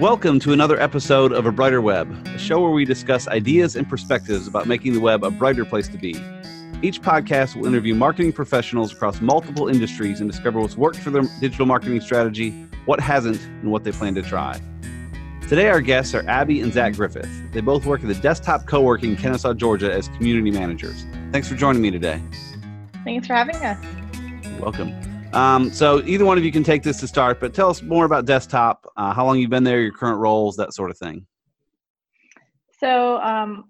Welcome to another episode of A Brighter Web, a show where we discuss ideas and perspectives about making the web a brighter place to be. Each podcast will interview marketing professionals across multiple industries and discover what's worked for their digital marketing strategy, what hasn't, and what they plan to try. Today, our guests are Abbey and Zak Griffith. They both work at the Desktop Co-working in Kennesaw, Georgia as community managers. Thanks for joining me today. Thanks for having us. Welcome. Um, so either one of you can take this to start, but tell us more about Desktop, uh, how long you've been there, your current roles, that sort of thing. So um,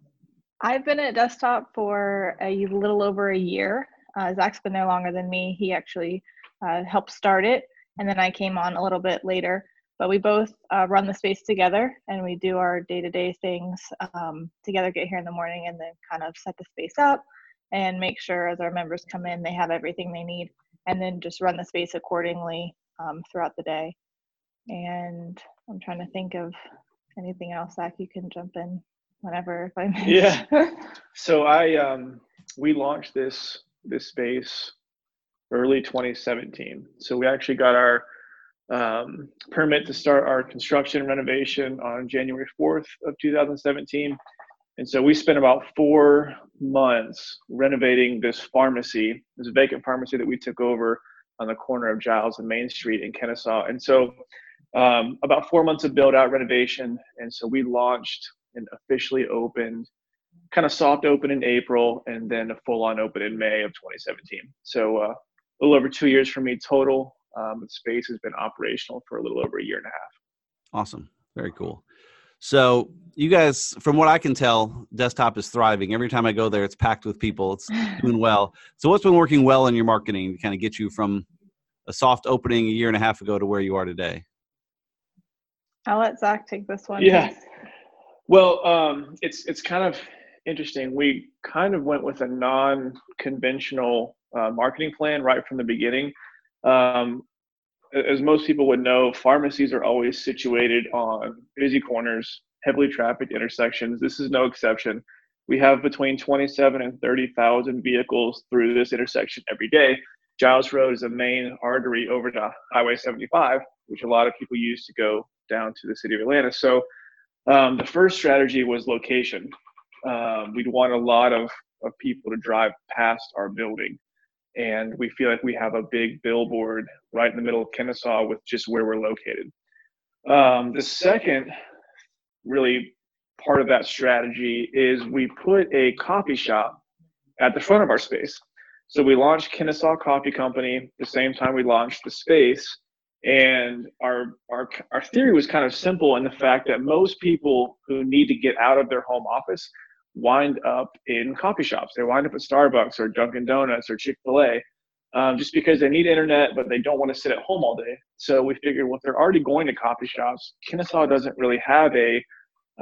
I've been at Desktop for a little over a year. Uh, Zak's been there longer than me. He actually uh, helped start it, and then I came on a little bit later. But we both uh, run the space together, and we do our day-to-day things um, together. Get here in the morning, and then kind of set the space up, and make sure as our members come in, they have everything they need and then just run the space accordingly um, throughout the day. And I'm trying to think of anything else. Zak, you can jump in whenever if I miss. Yeah. so I um, we launched this this space early 2017. So we actually got our um, permit to start our construction renovation on January 4th of 2017. And so we spent about four months renovating this pharmacy, this vacant pharmacy that we took over on the corner of Jiles and Main Street in Kennesaw. And so um, about four months of build out renovation. And so we launched and officially opened, kind of soft open in April, and then a full on open in May of 2017. So uh, a little over two years for me total. Um, the space has been operational for a little over a year and a half. Awesome. Very cool. So you guys, from what I can tell, desktop is thriving. Every time I go there, it's packed with people. It's doing well. So what's been working well in your marketing to kind of get you from a soft opening a year and a half ago to where you are today? I'll let Zach take this one. Yeah. Well, um, it's it's kind of interesting. We kind of went with a non-conventional uh, marketing plan right from the beginning. Um, as most people would know, pharmacies are always situated on busy corners, heavily trafficked intersections. This is no exception. We have between 27 and 30,000 vehicles through this intersection every day. Jiles Road is a main artery over to Highway 75, which a lot of people use to go down to the city of Atlanta. So um, the first strategy was location. Um, we'd want a lot of, of people to drive past our building and we feel like we have a big billboard right in the middle of Kennesaw with just where we're located. Um, the second really part of that strategy is we put a coffee shop at the front of our space. So we launched Kennesaw Coffee Company the same time we launched the space. And our, our, our theory was kind of simple in the fact that most people who need to get out of their home office wind up in coffee shops. They wind up at Starbucks or Dunkin' Donuts or Chick fil A um, just because they need internet, but they don't want to sit at home all day. So we figured, well, if they're already going to coffee shops, Kennesaw doesn't really have a,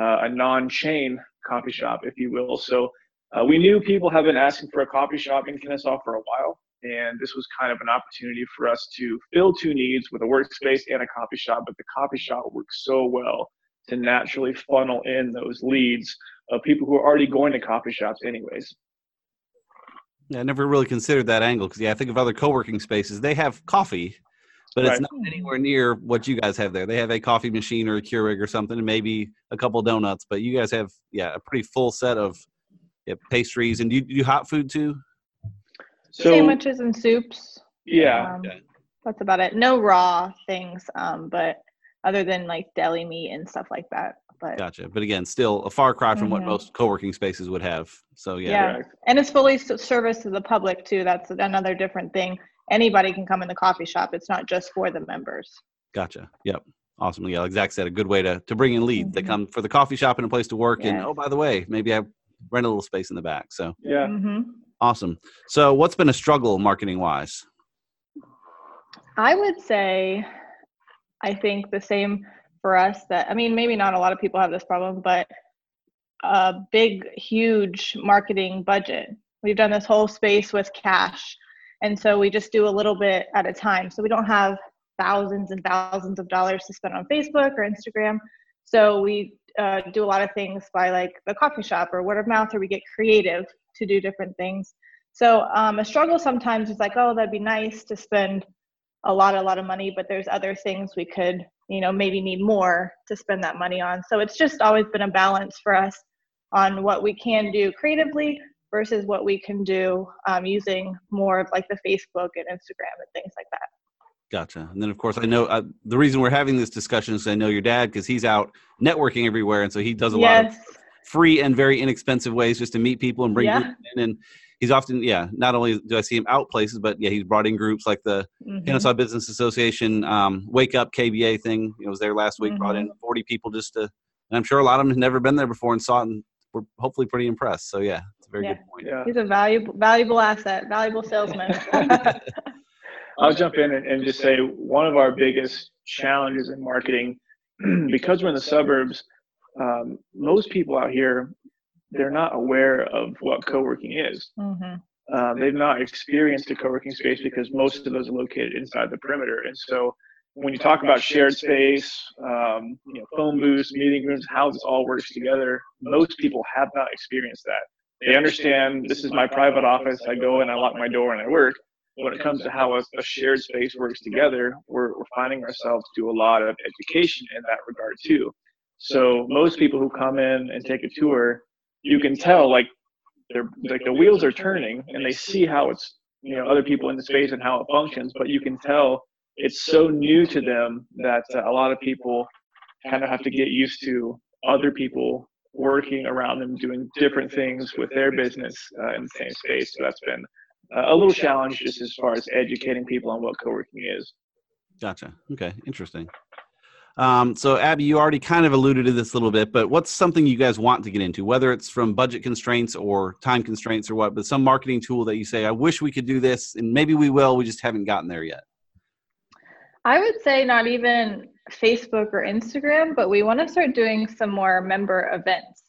uh, a non chain coffee shop, if you will. So uh, we knew people have been asking for a coffee shop in Kennesaw for a while. And this was kind of an opportunity for us to fill two needs with a workspace and a coffee shop. But the coffee shop works so well to naturally funnel in those leads of people who are already going to coffee shops anyways. Yeah, I never really considered that angle because yeah, I think of other co-working spaces. They have coffee, but right. it's not anywhere near what you guys have there. They have a coffee machine or a Keurig or something, and maybe a couple donuts. But you guys have yeah a pretty full set of yeah, pastries. And do you, do you hot food too? So, Sandwiches and soups. Yeah. Um, That's about it. No raw things, um, but other than like deli meat and stuff like that. But gotcha. But again, still a far cry from mm-hmm. what most co-working spaces would have. So yeah. Yeah, and it's fully service to the public too. That's another different thing. Anybody can come in the coffee shop. It's not just for the members. Gotcha. Yep. Awesome. Yeah, like Zak said, a good way to to bring in leads. Mm-hmm. They come for the coffee shop and a place to work. And oh, by the way, maybe I rent a little space in the back. So yeah. Mm-hmm. Awesome. So what's been a struggle marketing wise? I would say, I think the same for us that I mean maybe not a lot of people have this problem, but a big huge marketing budget. We've done this whole space with cash. And so we just do a little bit at a time. So we don't have thousands and thousands of dollars to spend on Facebook or Instagram. So we uh, do a lot of things by like the coffee shop or word of mouth, or we get creative to do different things. So um, a struggle sometimes is like, oh, that'd be nice to spend a lot, a lot of money, but there's other things we could you know maybe need more to spend that money on so it's just always been a balance for us on what we can do creatively versus what we can do um, using more of like the facebook and instagram and things like that Gotcha. And then, of course, I know uh, the reason we're having this discussion is I know your dad because he's out networking everywhere, and so he does a yes. lot of free and very inexpensive ways just to meet people and bring yeah. in. And he's often, yeah, not only do I see him out places, but yeah, he's brought in groups like the mm-hmm. Kennesaw Business Association um, Wake Up KBA thing. You know, was there last week, mm-hmm. brought in 40 people just to, and I'm sure a lot of them have never been there before and saw it and were hopefully pretty impressed. So yeah, it's a very yeah. good point. Yeah. He's a valuable, valuable asset, valuable salesman. I'll jump in and, and just say one of our biggest challenges in marketing, because we're in the suburbs, um, most people out here, they're not aware of what co-working is. Mm-hmm. Uh, they've not experienced a co-working space because most of those are located inside the perimeter. And so when you talk about shared space, um, you know, phone booths, meeting rooms, how this all works together, most people have not experienced that. They understand this is my private office. I go and I lock my door and I work when it comes to how a, a shared space works together, we're, we're finding ourselves do a lot of education in that regard too. So most people who come in and take a tour, you can tell like they're like the wheels are turning and they see how it's you know other people in the space and how it functions, but you can tell it's so new to them that uh, a lot of people kind of have to get used to other people working around them doing different things with their business uh, in the same space. So that's been a little challenge just as far as educating people on what co-working is. Gotcha. Okay, interesting. Um, so, Abbey, you already kind of alluded to this a little bit, but what's something you guys want to get into, whether it's from budget constraints or time constraints or what, but some marketing tool that you say, I wish we could do this, and maybe we will, we just haven't gotten there yet? I would say not even Facebook or Instagram, but we want to start doing some more member events.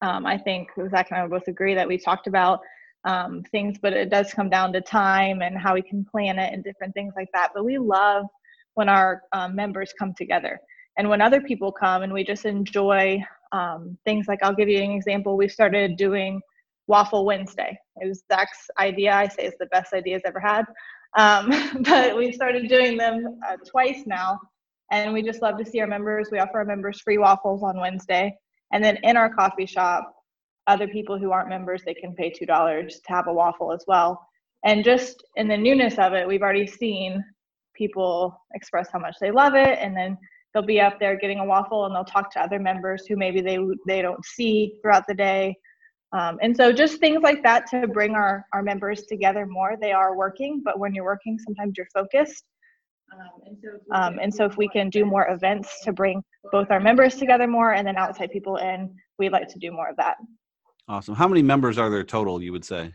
Um, I think Zak and I both agree that we talked about um, things, but it does come down to time and how we can plan it and different things like that. But we love when our um, members come together and when other people come and we just enjoy um, things like I'll give you an example. We started doing Waffle Wednesday. It was Zak's idea. I say it's the best idea he's ever had. Um, but we started doing them uh, twice now. And we just love to see our members. We offer our members free waffles on Wednesday. And then in our coffee shop, other people who aren't members they can pay two dollars to have a waffle as well and just in the newness of it we've already seen people express how much they love it and then they'll be up there getting a waffle and they'll talk to other members who maybe they they don't see throughout the day um, and so just things like that to bring our our members together more they are working but when you're working sometimes you're focused um, and, so um, and so if we can do more events to bring both our members together more and then outside people in we'd like to do more of that Awesome. How many members are there total, you would say?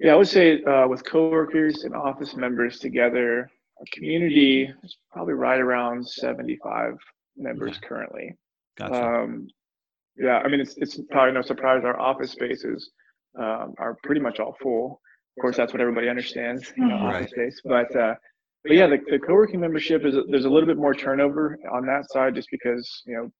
Yeah, I would say uh, with coworkers and office members together, our community is probably right around 75 members okay. currently. Gotcha. Um, yeah, I mean, it's, it's probably no surprise our office spaces um, are pretty much all full. Of course, that's what everybody understands, you know, right. office space. But, uh, but yeah, the, the co-working membership is there's a little bit more turnover on that side, just because you know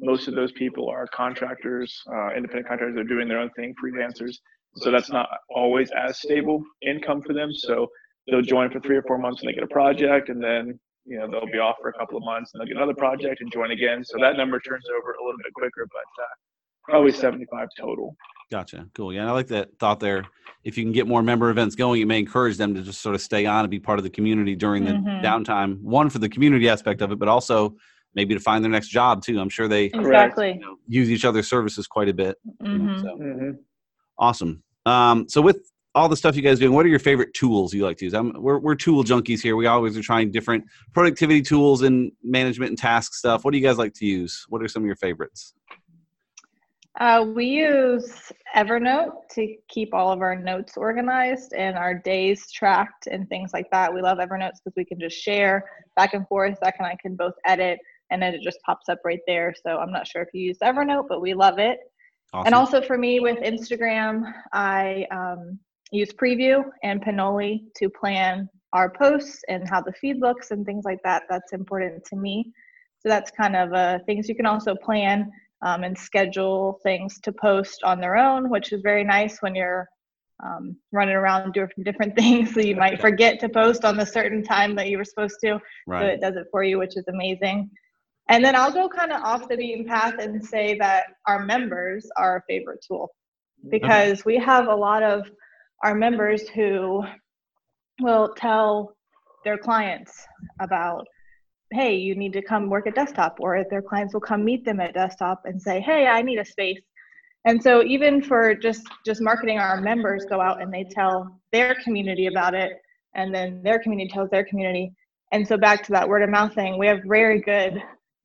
most of those people are contractors, uh, independent contractors. They're doing their own thing, freelancers. So that's not always as stable income for them. So they'll join for three or four months and they get a project, and then you know they'll be off for a couple of months and they'll get another project and join again. So that number turns over a little bit quicker, but uh, probably 75 total. Gotcha. Cool. Yeah, and I like that thought there. If you can get more member events going, it may encourage them to just sort of stay on and be part of the community during the mm-hmm. downtime. One for the community aspect of it, but also maybe to find their next job too. I'm sure they exactly you know, use each other's services quite a bit. Mm-hmm. You know, so. mm-hmm. Awesome. Um, so with all the stuff you guys doing, what are your favorite tools you like to use? I'm, we're, we're tool junkies here. We always are trying different productivity tools and management and task stuff. What do you guys like to use? What are some of your favorites? Uh, we use Evernote to keep all of our notes organized and our days tracked and things like that. We love Evernote because we can just share back and forth. Zak and I can both edit and then it just pops up right there. So I'm not sure if you use Evernote, but we love it. Awesome. And also for me with Instagram, I um, use Preview and Planoly to plan our posts and how the feed looks and things like that. That's important to me. So that's kind of uh, things you can also plan um, and schedule things to post on their own, which is very nice when you're um, running around doing different things. So you might forget to post on the certain time that you were supposed to. Right. So it does it for you, which is amazing. And then I'll go kind of off the beaten path and say that our members are our favorite tool. Mm-hmm. Because we have a lot of our members who will tell their clients about hey you need to come work at desktop or their clients will come meet them at desktop and say hey i need a space. And so even for just just marketing our members go out and they tell their community about it and then their community tells their community. And so back to that word of mouth thing we have very good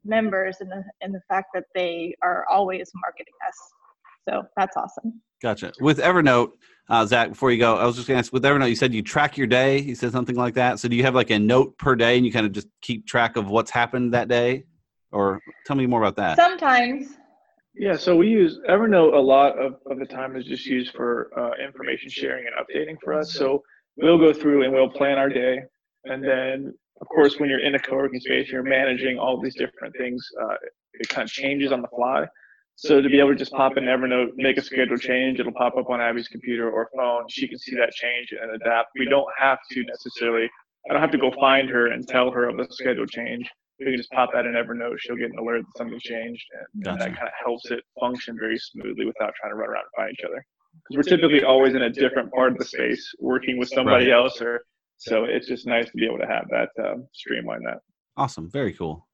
members and the in the fact that they are always marketing us so that's awesome Gotcha. With Evernote, uh, Zak, before you go, I was just going to ask with Evernote, you said you track your day. You said something like that. So do you have like a note per day and you kind of just keep track of what's happened that day? Or tell me more about that. sometimes Yeah, so we use Evernote a lot of, of the time is just used for uh, information sharing and updating for us. So we'll go through and we'll plan our day. And then, of course, when you're in a co working space, you're managing all these different things. Uh, it kind of changes on the fly. So to be able to just pop in Evernote, make a schedule change, it'll pop up on Abbey's computer or phone. She can see that change and adapt. We don't have to necessarily, I don't have to go find her and tell her of the schedule change. We can just pop that in Evernote. She'll get an alert that something changed, and, and that kind of helps it function very smoothly without trying to run around and find each other. Because we're typically always in a different part of the space, working with somebody Right. else, or so it's just nice to be able to have that um, streamline that. Awesome. Very cool.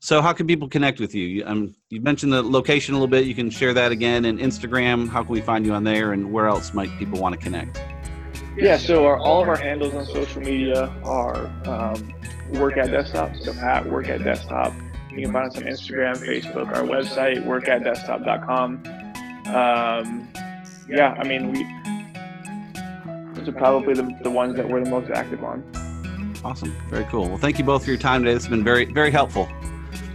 So how can people connect with you? You, um, you mentioned the location a little bit. You can share that again. And Instagram, how can we find you on there? And where else might people want to connect? Yeah, so our, all of our handles on social media are um, Work at Desktop, so at Work at Desktop. You can find us on Instagram, Facebook, our website, workatdesktop.com. Um, yeah, I mean, we those are probably the, the ones that we're the most active on. Awesome. Very cool. Well, thank you both for your time today. This has been very, very helpful.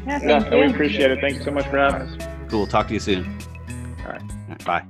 yeah Yeah, thank we appreciate it. Thank you so much for having us. Cool. Talk to you soon. All right. All right bye.